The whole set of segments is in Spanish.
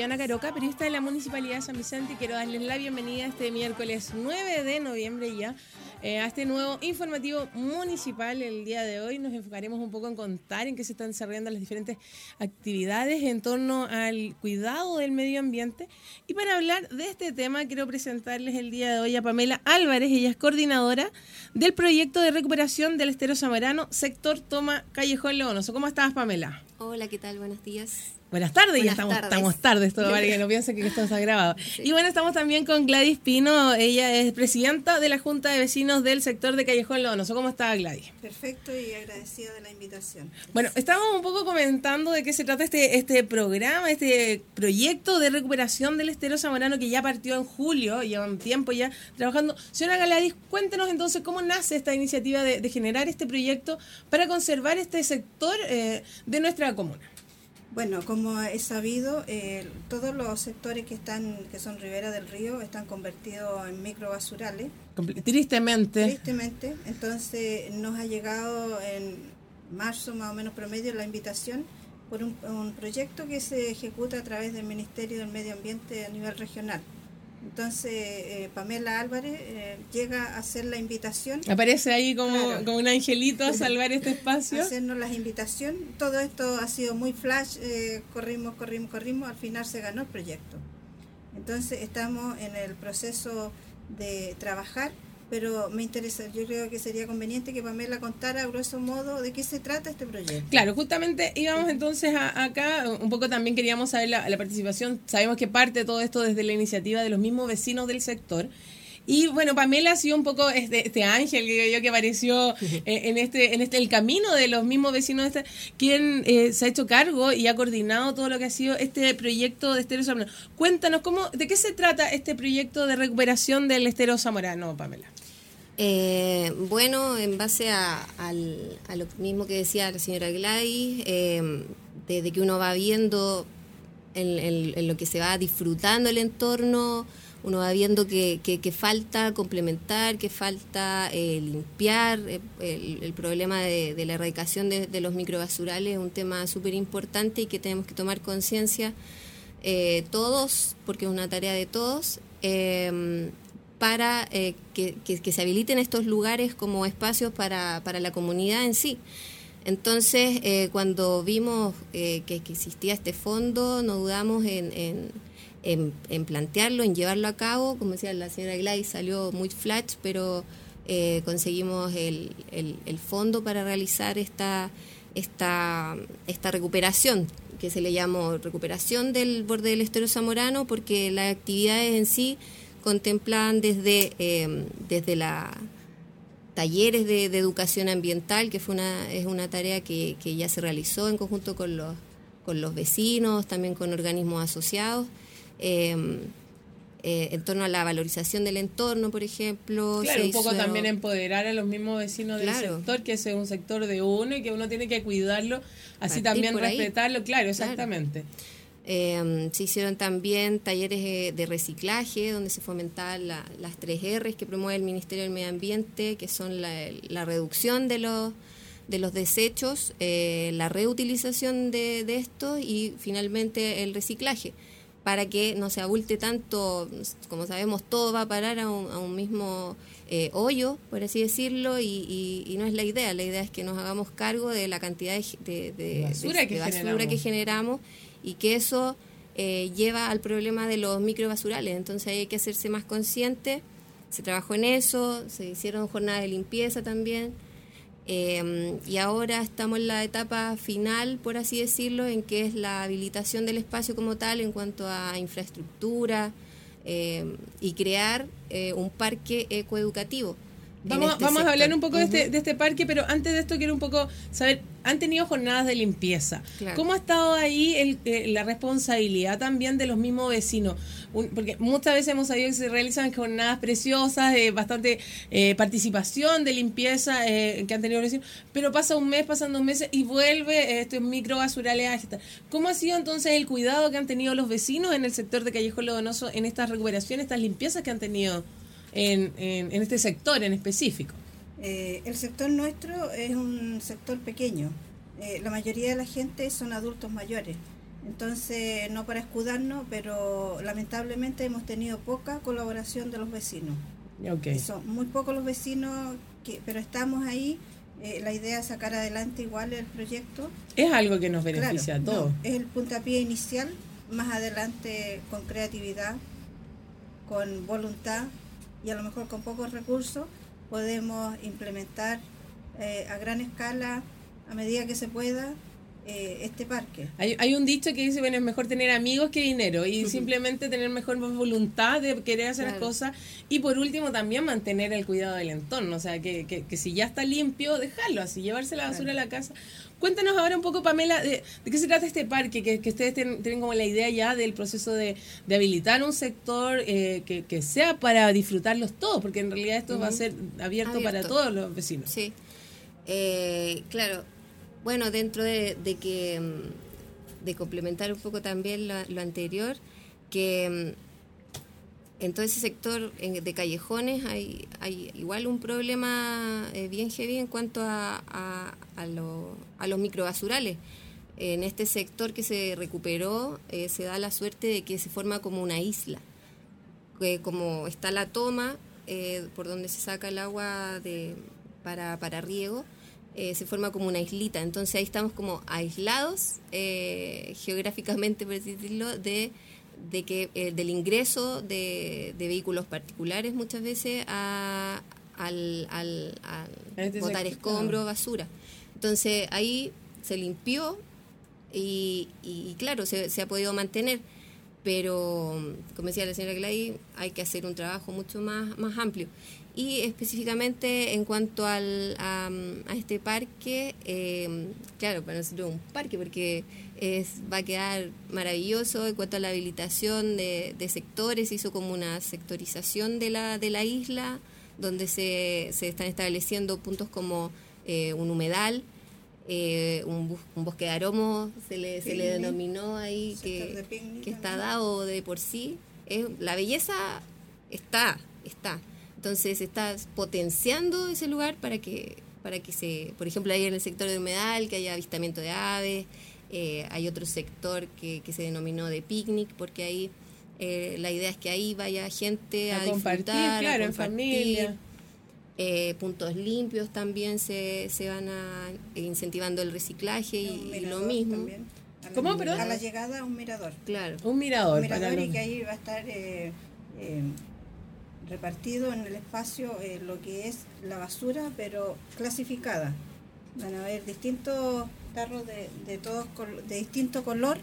Viviana Caroca, periodista de la Municipalidad de San Vicente y quiero darles la bienvenida este miércoles 9 de noviembre ya eh, a este nuevo informativo municipal. El día de hoy nos enfocaremos un poco en contar en qué se están desarrollando las diferentes actividades en torno al cuidado del medio ambiente. Y para hablar de este tema quiero presentarles el día de hoy a Pamela Álvarez, ella es coordinadora del proyecto de recuperación del estero samarano, sector Toma Callejón Leonoso. ¿Cómo estás, Pamela? Hola, ¿qué tal? Buenos días. Buenas tardes, ya estamos tardes, estamos tarde, para que no piensen que esto está grabado. Y bueno, estamos también con Gladys Pino, ella es presidenta de la Junta de Vecinos del sector de Callejón Lonoso. ¿Cómo está Gladys? Perfecto y agradecida de la invitación. Bueno, estamos un poco comentando de qué se trata este, este programa, este proyecto de recuperación del estero zamorano que ya partió en julio, lleva un tiempo ya trabajando. Señora Gladys, cuéntenos entonces cómo nace esta iniciativa de, generar este proyecto para conservar este sector eh, de nuestra comuna. Bueno, como he sabido, eh, todos los sectores que están, que son ribera del río, están convertidos en microbasurales. Tristemente. Tristemente. Entonces nos ha llegado en marzo más o menos promedio la invitación por un proyecto que se ejecuta a través del Ministerio del Medio Ambiente a nivel regional. Entonces, eh, Pamela Álvarez eh, llega a hacer la invitación. Aparece ahí como, como un angelito a salvar este espacio. Hacernos la invitación. Todo esto ha sido muy flash. Eh, corrimos, corrimos, corrimos. Al final se ganó el proyecto. Entonces, estamos en el proceso de trabajar pero me interesa, yo creo que sería conveniente que Pamela contara a grueso modo de qué se trata este proyecto. Claro, justamente íbamos entonces acá, un poco también queríamos saber la, participación, sabemos que parte de todo esto desde la iniciativa de los mismos vecinos del sector. Y bueno, Pamela ha sido un poco este, este ángel que yo que apareció eh, en este en este el camino de los mismos vecinos, este, quien eh, se ha hecho cargo y ha coordinado todo lo que ha sido este proyecto de estero zamorano. Cuéntanos cómo, de qué se trata este proyecto de recuperación del estero zamorano, Pamela. Eh, bueno, en base a, lo mismo que decía la señora Gladys, eh, desde que uno va viendo en, lo que se va disfrutando el entorno, uno va viendo que, falta complementar, que falta eh, limpiar. El, problema de, la erradicación de, los microbasurales es un tema súper importante y que tenemos que tomar conciencia todos, porque es una tarea de todos para eh, que, se habiliten estos lugares como espacios para, la comunidad en sí. Entonces, eh, cuando vimos eh, que, existía este fondo, no dudamos en, plantearlo, en llevarlo a cabo. Como decía la señora Gladys, salió muy flash, pero conseguimos el, fondo para realizar esta, esta, esta recuperación que se le llamó recuperación del borde del estero zamorano, porque las actividades en sí contemplan desde, eh, desde la talleres de, educación ambiental, que fue una, es una tarea que, ya se realizó en conjunto con los, con los vecinos, también con organismos asociados, em, eh, en torno a la valorización del entorno, por ejemplo. Claro, un poco también empoderar a los mismos vecinos del sector, que ese es un sector de uno y que uno tiene que cuidarlo, así también respetarlo, claro, exactamente. Em, se hicieron también talleres de reciclaje, donde se fomentaban las tres R's que promueve el Ministerio del Medio Ambiente, que son la, reducción de los, de los desechos, eh, la reutilización de, de estos y finalmente el reciclaje, para que no se abulte tanto, como sabemos, todo va a parar a un, mismo eh, hoyo, por así decirlo, y, no es la idea. La idea es que nos hagamos cargo de la cantidad de, basura, que generamos y que eso eh, lleva al problema de los microbasurales. Entonces hay que hacerse más consciente. Se trabajó en eso, se hicieron jornadas de limpieza también. Eh, y ahora estamos en la etapa final, por así decirlo, en que es la habilitación del espacio como tal en cuanto a infraestructura eh, y crear un parque ecoeducativo. Vamos, este vamos a hablar un poco de, este, de este parque, pero antes de esto quiero un poco saber, han tenido jornadas de limpieza. ¿Cómo ha estado ahí el, eh, la responsabilidad también de los mismos vecinos? porque muchas veces hemos sabido que se realizan jornadas preciosas, de bastante eh, participación de limpieza eh, que han tenido los vecinos, pero pasa un mes, pasan dos meses y vuelve estos microbasurales. ¿Cómo ha sido entonces el cuidado que han tenido los vecinos en el sector de Callejón Lodonoso en estas recuperaciones, estas limpiezas que han tenido? en, en, este sector en específico? Eh, el sector nuestro es un sector pequeño. Eh, la mayoría de la gente son adultos mayores. Entonces, no para escudarnos, pero lamentablemente hemos tenido poca colaboración de los vecinos. Okay. Son muy pocos los vecinos, que, pero estamos ahí. Eh, la idea es sacar adelante igual el proyecto. Es algo que nos beneficia a todos. es el puntapié inicial, más adelante con creatividad, con voluntad y a lo mejor con pocos recursos podemos implementar eh, a gran escala, a medida que se pueda, eh, este parque. Hay, hay, un dicho que dice, bueno, es mejor tener amigos que dinero y simplemente tener mejor voluntad de querer hacer las cosas y por último también mantener el cuidado del entorno, o sea, que, que, si ya está limpio, dejarlo así, llevarse la basura a la casa. Cuéntanos ahora un poco, Pamela, de, qué se trata este parque, que, ustedes tienen, como la idea ya del proceso de, habilitar un sector eh, que, sea para disfrutarlos todos, porque en realidad esto va a ser abierto, para todos los vecinos. Sí, eh, claro. Bueno, dentro de, que mm, de complementar un poco también lo, anterior, que mm, en todo ese sector de callejones hay, igual un problema eh, bien heavy en cuanto a, a, a, los microbasurales. En este sector que se recuperó eh, se da la suerte de que se forma como una isla. que como está la toma eh, por donde se saca el agua para, para riego, se forma como una islita. Entonces ahí estamos como aislados geográficamente, por decirlo, de, de que eh, del ingreso de, vehículos particulares muchas veces a, al, al, este botar escombro, basura. Entonces ahí se limpió y, y claro, se, se, ha podido mantener. Pero, como decía la señora Gladys, hay que hacer un trabajo mucho más, más amplio. Y específicamente en cuanto al, a, este parque, eh, claro, para nosotros es un parque porque es, va a quedar maravilloso en cuanto a la habilitación de, sectores, hizo como una sectorización de la, de la isla, donde se, se están estableciendo puntos como eh, un humedal, eh, un, bosque de aromos, se le, se le denominó ahí, que, que está dado de por sí. Es, la belleza está, está entonces estás potenciando ese lugar para que, para que se, por ejemplo, ahí en el sector de humedal, que haya avistamiento de aves, eh, hay otro sector que, que se denominó de picnic, porque ahí eh, la idea es que ahí vaya gente a, disfrutar, claro, en familia. Eh, puntos limpios también se, se van a incentivando el reciclaje y, lo mismo. ¿Cómo, perdón? A la llegada un mirador. Claro. Un mirador. Un mirador y que ahí va a estar repartido en el espacio eh, lo que es la basura, pero clasificada. Van a haber distintos tarros de, de, todos, de distinto color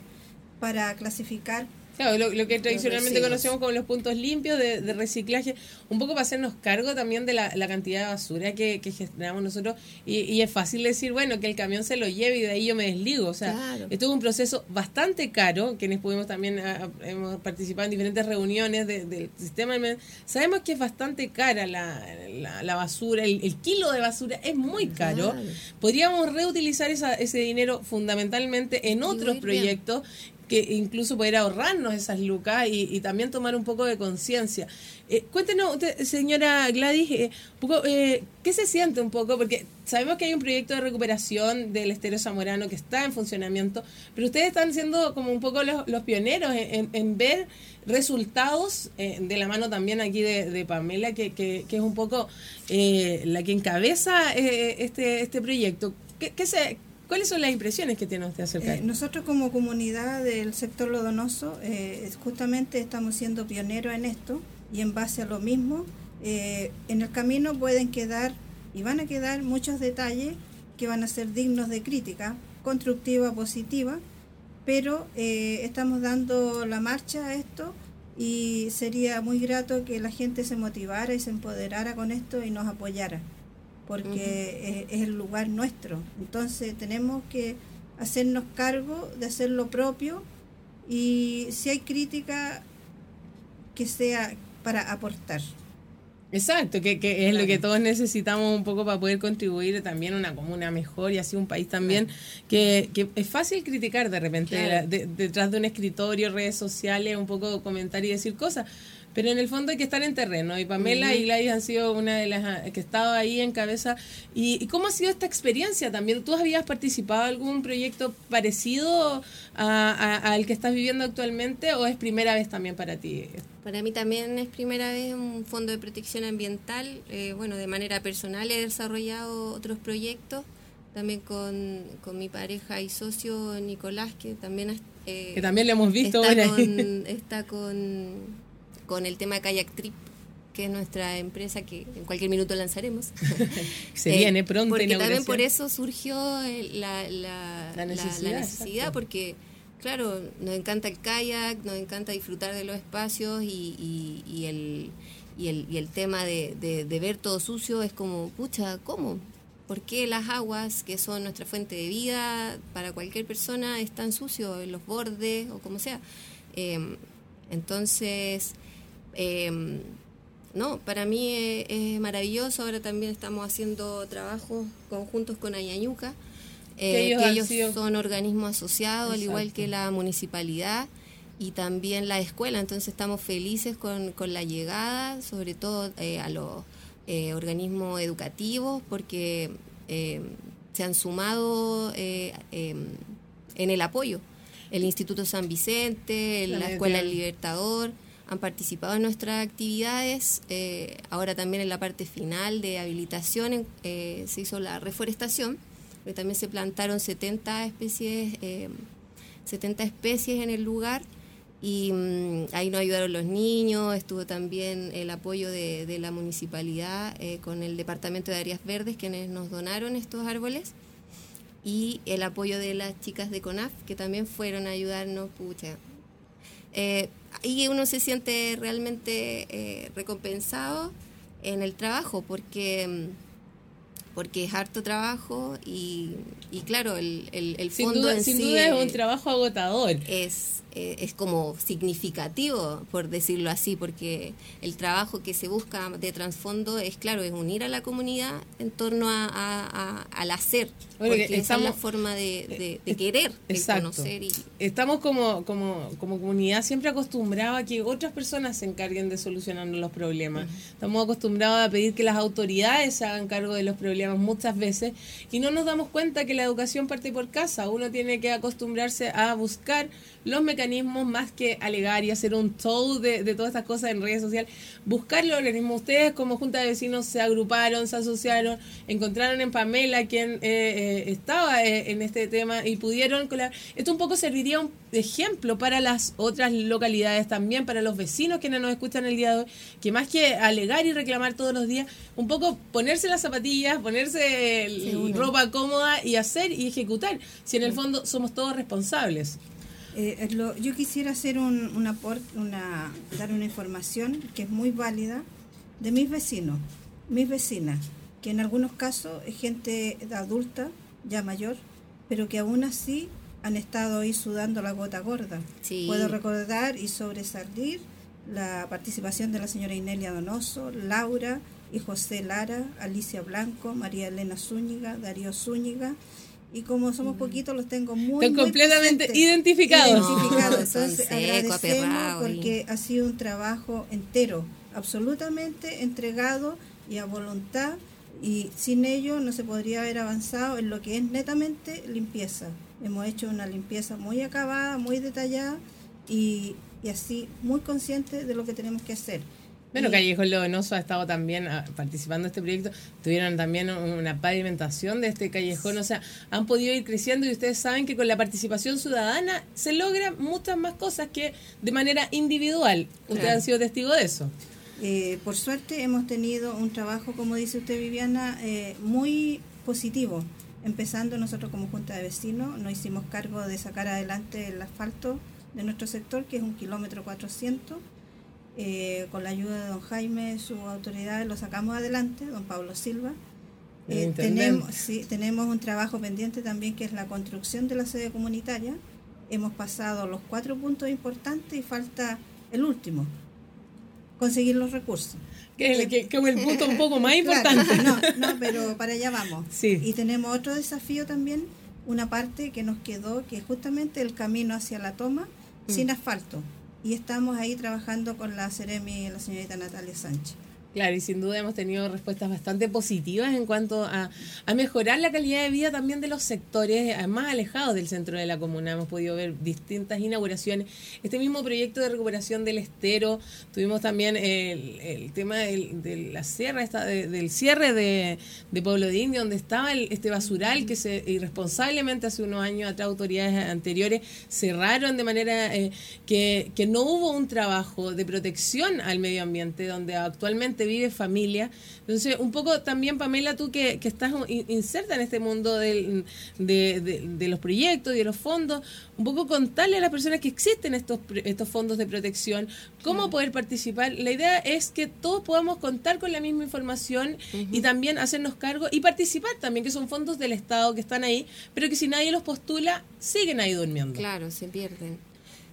para clasificar Claro, lo, que tradicionalmente conocemos como los puntos limpios de, reciclaje, un poco para hacernos cargo también de la, cantidad de basura que, generamos nosotros. Y, es fácil decir, bueno, que el camión se lo lleve y de ahí yo me desligo. O sea, esto es un proceso bastante caro, quienes pudimos también, ah, hemos participado en diferentes reuniones del sistema. Sabemos que es bastante cara la, la, basura, el, kilo de basura es muy caro. Podríamos reutilizar esa, ese dinero fundamentalmente en otros proyectos que incluso poder ahorrarnos esas lucas y, también tomar un poco de conciencia. Eh, cuéntenos, señora Gladys, eh, poco, eh, ¿qué se siente un poco? Porque sabemos que hay un proyecto de recuperación del estero zamorano que está en funcionamiento, pero ustedes están siendo como un poco los, pioneros en, ver resultados de la mano también aquí de, Pamela, que, que, es un poco la que encabeza este, este proyecto. ¿Qué, qué se, ¿Cuáles son las impresiones que tiene usted acerca de eh, Nosotros como comunidad del sector lodonoso eh, justamente estamos siendo pioneros en esto y en base a lo mismo, eh, en el camino pueden quedar y van a quedar muchos detalles que van a ser dignos de crítica, constructiva, positiva, pero estamos dando la marcha a esto y sería muy grato que la gente se motivara y se empoderara con esto y nos apoyara porque es, el lugar nuestro. Entonces tenemos que hacernos cargo de hacer lo propio y si hay crítica, que sea para aportar. Exacto, que, es lo que todos necesitamos un poco para poder contribuir también a una comuna mejor y así un país también que, que, es fácil criticar de repente detrás de un escritorio, redes sociales, un poco comentar y decir cosas, pero en el fondo hay que estar en terreno. Y Pamela y Gladys han sido una de las ah, que ha estado ahí en cabeza. ¿Y, cómo ha sido esta experiencia también? ¿Tú habías participado en algún proyecto parecido al que estás viviendo actualmente o es primera vez también para ti? Para mí también es primera vez un fondo de protección ambiental. Eh, bueno, de manera personal he desarrollado otros proyectos también con, con mi pareja y socio Nicolás, que también eh, que también le hemos visto está, con, está con, con, el tema Kayak Trip que es nuestra empresa que en cualquier minuto lanzaremos. Se viene pronto. Porque también por eso surgió la, la, necesidad, porque claro, nos encanta el kayak, nos encanta disfrutar de los espacios y, y, el, y, el, y el tema de, de, de ver todo sucio es como, pucha, ¿cómo? ¿Por qué las aguas, que son nuestra fuente de vida para cualquier persona, están sucios en los bordes o como sea? Em, entonces, em, no, para mí es, maravilloso. Ahora también estamos haciendo trabajos conjuntos con Ayañuca, eh, que ellos, son organismos asociados, al igual que la municipalidad y también la escuela. Entonces estamos felices con, con la llegada, sobre todo eh, a los eh, organismos educativos porque eh, se han sumado eh, em, en el apoyo. El Instituto San Vicente, la, Escuela del Libertador han participado en nuestras actividades. ahora también en la parte final de habilitación se hizo la reforestación, pero también se plantaron 70 especies, 70 especies en el lugar y mm, ahí nos ayudaron los niños, estuvo también el apoyo de, la municipalidad eh, con el Departamento de Áreas Verdes, quienes nos donaron estos árboles, y el apoyo de las chicas de CONAF, que también fueron a ayudarnos, pucha. Eh, y uno se siente realmente eh, recompensado en el trabajo, porque mm, porque es harto trabajo y, y claro, el, el, fondo sin sin duda es un trabajo agotador. Es, eh, es como significativo, por decirlo así, porque el trabajo que se busca de trasfondo es, claro, es unir a la comunidad en torno a, al hacer, porque esa es la forma de, de, querer, de conocer. Y... Estamos como, como, como comunidad siempre acostumbrados a que otras personas se encarguen de solucionar los problemas. Estamos acostumbrados a pedir que las autoridades se hagan cargo de los problemas muchas veces y no nos damos cuenta que la educación parte por casa. Uno tiene que acostumbrarse a buscar los mecanismos más que alegar y hacer un show de, todas estas cosas en redes sociales, buscar los organismos. Ustedes como Junta de Vecinos se agruparon, se asociaron, encontraron en Pamela quien eh, eh, estaba eh, en este tema y pudieron colar. Esto un poco serviría un ejemplo para las otras localidades también, para los vecinos quienes nos escuchan el día de hoy, que más que alegar y reclamar todos los días, un poco ponerse las zapatillas, ponerse ropa cómoda y hacer y ejecutar, si en el fondo somos todos responsables. Eh, yo quisiera hacer un, una, una, dar una información que es muy válida de mis vecinos, mis vecinas, que en algunos casos es gente adulta, ya mayor, pero que aún así han estado ahí sudando la gota gorda. Puedo recordar y sobresalir la participación de la señora Inelia Donoso, Laura y José Lara, Alicia Blanco, María Elena Zúñiga, Darío Zúñiga, y como somos mm. poquitos los tengo muy, Están completamente identificados. Entonces agradecemos porque ha sido un trabajo entero, absolutamente entregado y a voluntad y sin ello no se podría haber avanzado en lo que es netamente limpieza. Hemos hecho una limpieza muy acabada, muy detallada y, y así muy consciente de lo que tenemos que hacer. Bueno, Callejón Lodonoso ha estado también ah, participando en este proyecto. Tuvieron también una pavimentación de este callejón. O sea, han podido ir creciendo y ustedes saben que con la participación ciudadana se logran muchas más cosas que de manera individual. Ustedes han sido testigos de eso. Eh, por suerte hemos tenido un trabajo, como dice usted Viviana, eh, muy positivo. Empezando nosotros como Junta de Vecinos, nos hicimos cargo de sacar adelante el asfalto de nuestro sector, que es un kilómetro 400 eh, con la ayuda de don Jaime, su autoridad, lo sacamos adelante, don Pablo Silva. Eh, tenemos, sí, tenemos un trabajo pendiente también que es la construcción de la sede comunitaria. Hemos pasado los cuatro puntos importantes y falta el último, conseguir los recursos. Que es el punto un poco más importante. no, no, pero para allá vamos. Sí. Y tenemos otro desafío también, una parte que nos quedó, que es justamente el camino hacia la toma mm. sin asfalto y estamos ahí trabajando con la Ceremi, la señorita Natalia Sánchez. Claro, y sin duda hemos tenido respuestas bastante positivas en cuanto a, mejorar la calidad de vida también de los sectores eh, más alejados del centro de la comuna. Hemos podido ver distintas inauguraciones. Este mismo proyecto de recuperación del estero, tuvimos también el, tema de la sierra, esta, del cierre de, Pueblo de India, donde estaba este basural que se irresponsablemente hace unos años atrás autoridades anteriores cerraron de manera eh, que, que no hubo un trabajo de protección al medio ambiente, donde actualmente vive familia. Entonces, un poco también, Pamela, tú que, estás inserta en este mundo del, de, los proyectos y de los fondos, un poco contarle a las personas que existen estos, estos fondos de protección, cómo poder participar. La idea es que todos podamos contar con la misma información y también hacernos cargo y participar también, que son fondos del Estado que están ahí, pero que si nadie los postula, siguen ahí durmiendo. Claro, se pierden.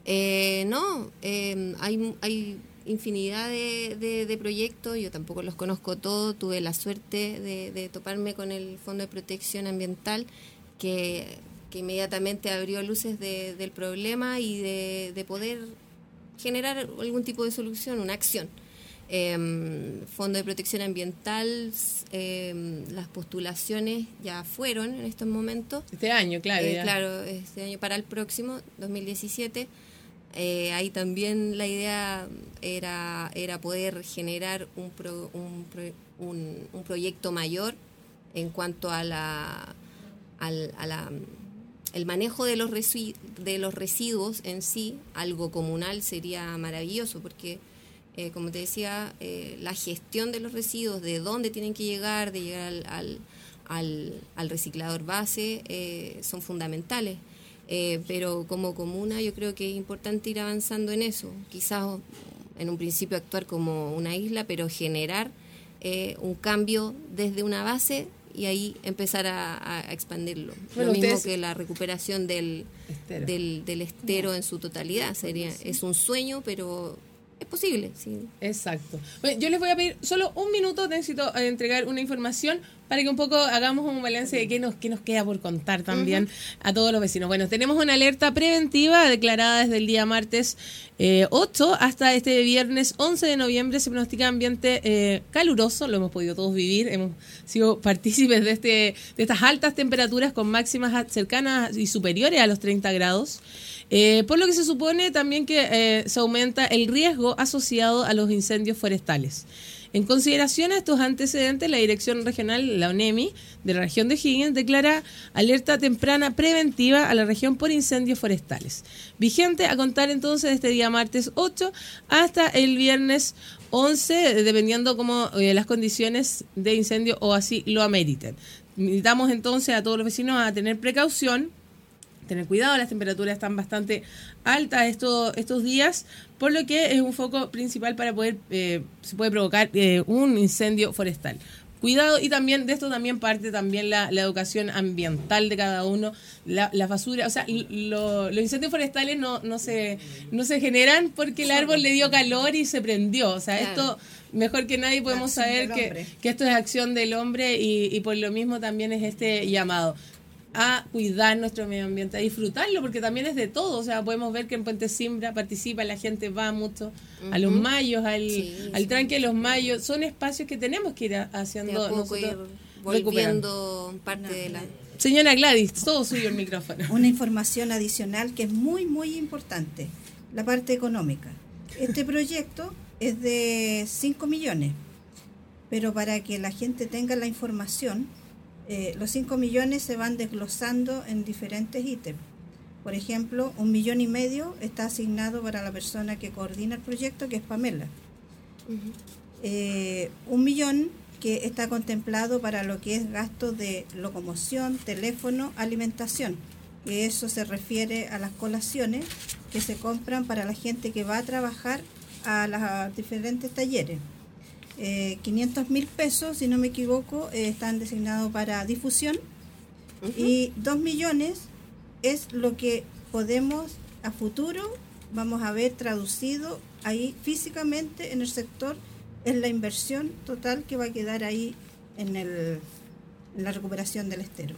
Eh, no, eh, hay, hay infinidad de, de, proyectos, yo tampoco los conozco todos, tuve la suerte de, toparme con el Fondo de Protección Ambiental que, inmediatamente abrió luces del problema y de, poder generar algún tipo de solución, una acción. Em, Fondo de Protección Ambiental, em, las postulaciones ya fueron en estos momentos. Este año, claro. Eh, claro, este año para el próximo, 2017. Eh, ahí también la idea era, era poder generar un, un, un, proyecto mayor en cuanto a la, al, a la el manejo de los, de los residuos en sí, algo comunal sería maravilloso, porque, eh, como te decía, eh, la gestión de los residuos, de dónde tienen que llegar, de llegar al, al, al reciclador base, son fundamentales. Eh, pero como comuna yo creo que es importante ir avanzando en eso. Quizás en un principio actuar como una isla, pero generar eh, un cambio desde una base y ahí empezar a, expandirlo. Lo mismo que la recuperación del estero, del, del estero en su totalidad. sería Es un sueño, pero es posible. Sí. Exacto. yo les voy a pedir solo un minuto, necesito eh, entregar una información para que un poco hagamos un balance de qué nos, qué nos queda por contar también a todos los vecinos. Bueno, tenemos una alerta preventiva declarada desde el día martes 8 eh, hasta este viernes 11 de noviembre. Se pronostica ambiente eh, caluroso, lo hemos podido todos vivir, hemos sido partícipes de, este, de estas altas temperaturas con máximas cercanas y superiores a los 30 grados. Eh, por lo que se supone también que se aumenta el riesgo asociado a los incendios forestales. En consideración a estos antecedentes, la Dirección Regional, la ONEMI, de la región de Higgins, declara alerta temprana preventiva a la región por incendios forestales. Vigente a contar entonces este día martes 8 hasta el viernes 11, dependiendo como eh, las condiciones de incendio o así lo ameriten. Invitamos entonces a todos los vecinos a tener precaución tener cuidado, las temperaturas están bastante altas estos, estos días, por lo que es un foco principal para poder, eh, se puede provocar eh, un incendio forestal. Cuidado y también de esto también parte también la, educación ambiental de cada uno, la, basura, o sea, los incendios forestales no, no, se, no se generan porque el árbol le dio calor y se prendió, o sea, esto mejor que nadie podemos saber que, que, esto es acción del hombre y, y por lo mismo también es este llamado a cuidar nuestro medio ambiente, a disfrutarlo, porque también es de todo. O sea, podemos ver que en Puente Simbra participa, la gente va mucho a los mayos, al, al tranque de los mayos. Son espacios que tenemos que ir haciendo nosotros, volviendo parte de la... Señora Gladys, todo suyo el micrófono. Una información adicional que es muy, muy importante, la parte económica. Este proyecto es de 5 millones, pero para que la gente tenga la información, eh, los 5 millones se van desglosando en diferentes ítems. Por ejemplo, un millón y medio está asignado para la persona que coordina el proyecto, que es Pamela. Eh, un millón que está contemplado para lo que es gasto de locomoción, teléfono, alimentación. Que eso se refiere a las colaciones que se compran para la gente que va a trabajar a los diferentes talleres. 500 eh, mil pesos, si no me equivoco, eh, están designados para difusión y 2 millones es lo que podemos a futuro, vamos a ver traducido ahí físicamente en el sector, es la inversión total que va a quedar ahí en, el, en la recuperación del estero.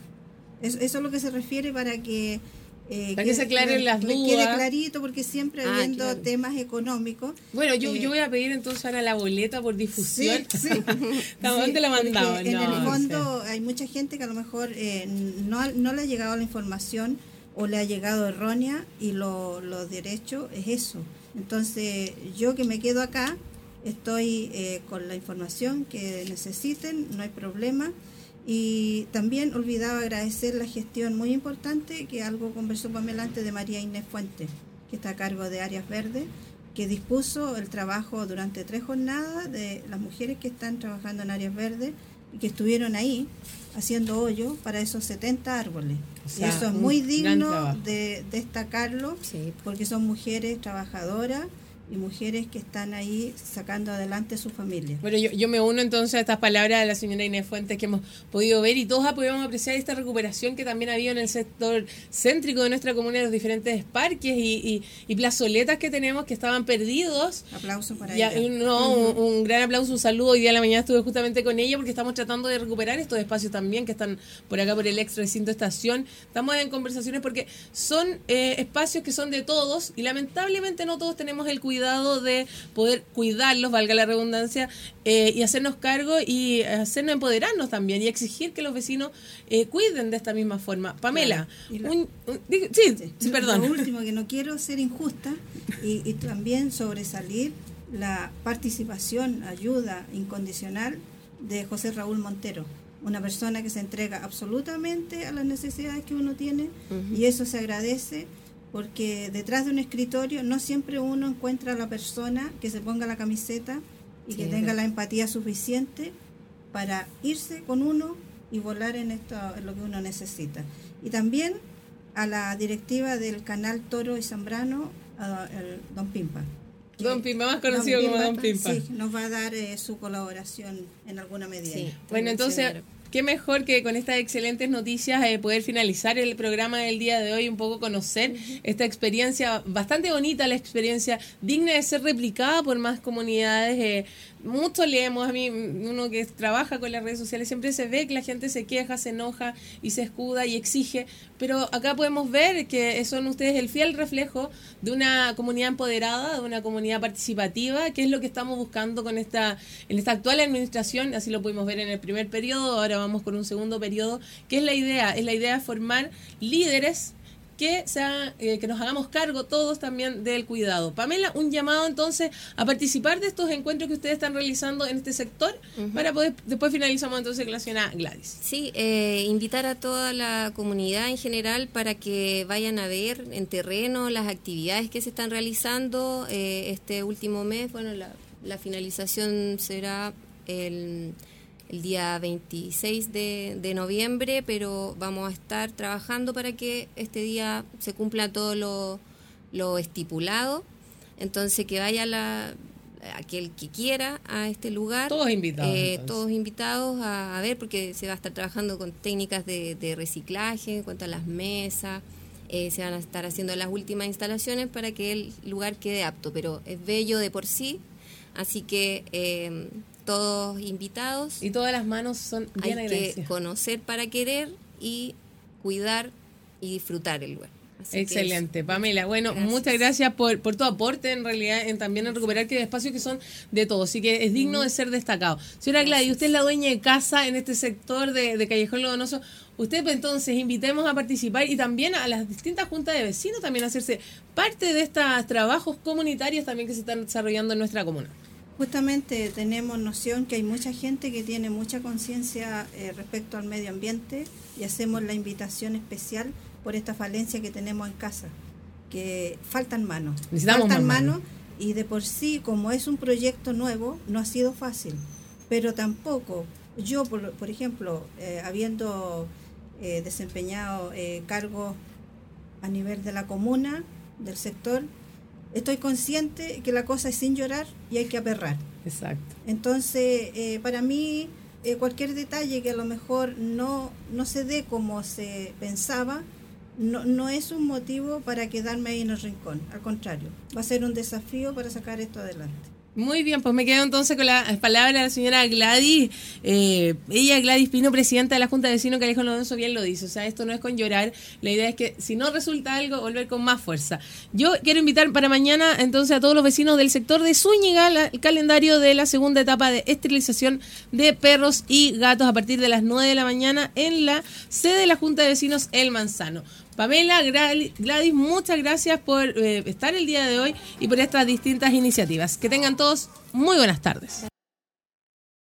Eso, eso es lo que se refiere para que Eh, Para que, se aclaren las dudas. quede clarito, porque siempre ah, habiendo temas económicos. Bueno, yo, yo voy a pedir entonces ahora la boleta por difusión. Sí, sí. la mandaba? en el fondo hay mucha gente que a lo mejor no, no le ha llegado la información o le ha llegado errónea y lo, lo derecho es eso. Entonces, yo que me quedo acá, estoy eh, con la información que necesiten, no hay problema. Y también olvidaba agradecer la gestión muy importante, que algo conversó Pamela antes de María Inés Fuentes, que está a cargo de Áreas Verdes, que dispuso el trabajo durante tres jornadas de las mujeres que están trabajando en Áreas Verdes y que estuvieron ahí haciendo hoyo para esos 70 árboles. y eso es muy digno de destacarlo, porque son mujeres trabajadoras y mujeres que están ahí sacando adelante su familia. Bueno, yo, yo me uno entonces a estas palabras de la señora Inés Fuentes que hemos podido ver y todos podido apreciar esta recuperación que también ha habido en el sector céntrico de nuestra comunidad, los diferentes parques y, y, plazoletas que tenemos que estaban perdidos. Aplauso para ella. No, un, gran aplauso, un saludo. Hoy día de la mañana estuve justamente con ella porque estamos tratando de recuperar estos espacios también que están por acá por el ex recinto estación. Estamos en conversaciones porque son eh, espacios que son de todos y lamentablemente no todos tenemos el cuidado cuidado de poder cuidarlos, valga la redundancia, eh, y hacernos cargo y hacernos empoderarnos también y exigir que los vecinos eh, cuiden de esta misma forma. Pamela, sí, perdón. Lo último, que no quiero ser injusta y, y también sobresalir la participación, ayuda incondicional de José Raúl Montero una persona que se entrega absolutamente a las necesidades que uno tiene y eso se agradece porque detrás de un escritorio no siempre uno encuentra a la persona que se ponga la camiseta y que tenga la empatía suficiente para irse con uno y volar en, esto, en lo que uno necesita. Y también a la directiva del canal Toro y Zambrano, a Don Pimpa. Don Pimpa, más conocido como Don Pimpa. Sí, nos va a dar eh, su colaboración en alguna medida. bueno, entonces qué mejor que con estas excelentes noticias eh, poder finalizar el programa del día de hoy, un poco conocer esta experiencia bastante bonita, la experiencia digna de ser replicada por más comunidades. Eh, mucho leemos, a mí uno que trabaja con las redes sociales siempre se ve que la gente se queja, se enoja y se escuda y exige, pero acá podemos ver que son ustedes el fiel reflejo de una comunidad empoderada, de una comunidad participativa, que es lo que estamos buscando con esta en esta actual administración, así lo pudimos ver en el primer periodo, ahora vamos con un segundo periodo, que es la idea, es la idea de formar líderes que, sea, eh, que nos hagamos cargo todos también del cuidado. Pamela, un llamado entonces a participar de estos encuentros que ustedes están realizando en este sector para poder, después finalizamos entonces con la señora Gladys. Sí, eh, invitar a toda la comunidad en general para que vayan a ver en terreno las actividades que se están realizando eh, este último mes. Bueno, la, la finalización será el el día 26 de, de, noviembre, pero vamos a estar trabajando para que este día se cumpla todo lo, lo estipulado. Entonces, que vaya la, aquel que quiera a este lugar. Todos invitados. Eh, todos invitados a, ver, porque se va a estar trabajando con técnicas de, de reciclaje en cuanto a las mesas. Eh, se van a estar haciendo las últimas instalaciones para que el lugar quede apto, pero es bello de por sí, así que eh, todos invitados. Y todas las manos son bien Hay que conocer para querer y cuidar y disfrutar el lugar. Excelente, Pamela. Bueno, muchas gracias por, por tu aporte en realidad en también en recuperar que espacios que son de todos, así que es digno de ser destacado. Señora Gladys, usted es la dueña de casa en este sector de, de Callejón Lodonoso. Usted pues, entonces invitemos a participar y también a las distintas juntas de vecinos también a hacerse parte de estos trabajos comunitarios también que se están desarrollando en nuestra comuna. Justamente tenemos noción que hay mucha gente que tiene mucha conciencia eh, respecto al medio ambiente y hacemos la invitación especial por esta falencia que tenemos en casa, que faltan manos. faltan manos y de por sí, como es un proyecto nuevo, no ha sido fácil, pero tampoco yo, por, ejemplo, eh, habiendo eh, desempeñado cargos a nivel de la comuna, del sector, estoy consciente que la cosa es sin llorar y hay que aperrar. Exacto. Entonces, eh, para mí, eh, cualquier detalle que a lo mejor no, no se dé como se pensaba, no, no es un motivo para quedarme ahí en el rincón. Al contrario, va a ser un desafío para sacar esto adelante. Muy bien, pues me quedo entonces con la palabra de la señora Gladys. Eh, ella, Gladys Pino, presidenta de la Junta de Vecinos Calejo Lorenzo, bien lo dice. O sea, esto no es con llorar. La idea es que si no resulta algo, volver con más fuerza. Yo quiero invitar para mañana entonces a todos los vecinos del sector de Zúñiga el calendario de la segunda etapa de esterilización de perros y gatos a partir de las 9 de la mañana en la sede de la Junta de Vecinos El Manzano. Pamela, Gladys, muchas gracias por eh, estar el día de hoy y por estas distintas iniciativas. Que tengan todos muy buenas tardes.